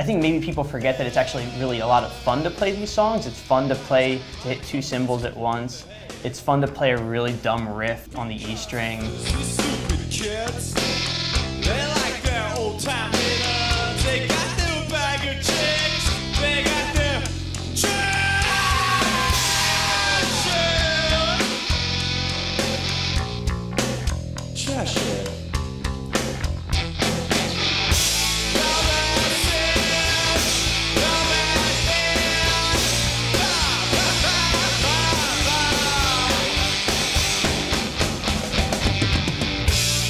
I think maybe people forget that it's actually really a lot of fun to play these songs. It's fun to play to hit two cymbals at once. It's fun to play a really dumb riff on the E string.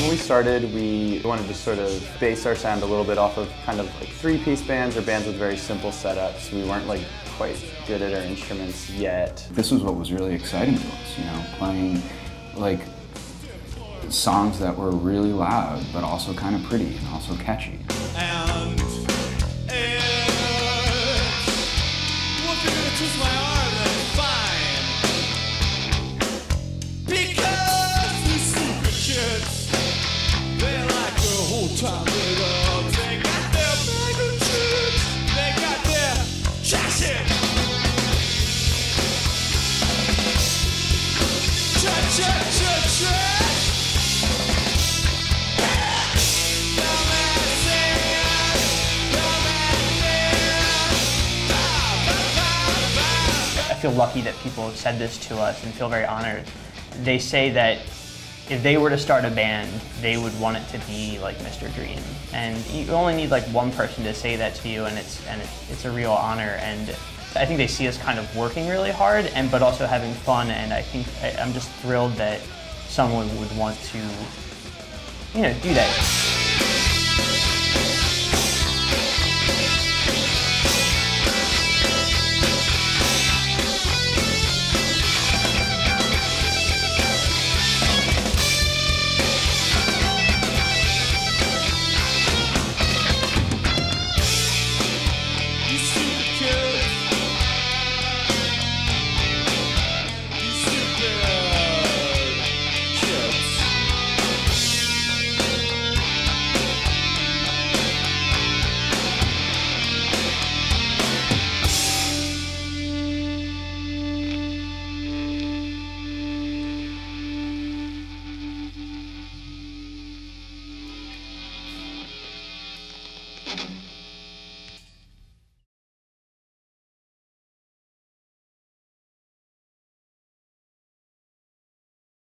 When we started, we wanted to sort of base our sound a little bit off of kind of like three-piece bands or bands with very simple setups. We weren't like quite good at our instruments yet. This was what was really exciting to us, you know, playing like songs that were really loud, but also kind of pretty and also catchy. And it's I feel lucky that people have said this to us and feel very honored. They say that if they were to start a band, they would want it to be like Mr. Dream. And you only need like one person to say that to you and it's and it's, a real honor and I think they see us kind of working really hard and but also having fun and I think I, I'm just thrilled that someone would want to you know do that.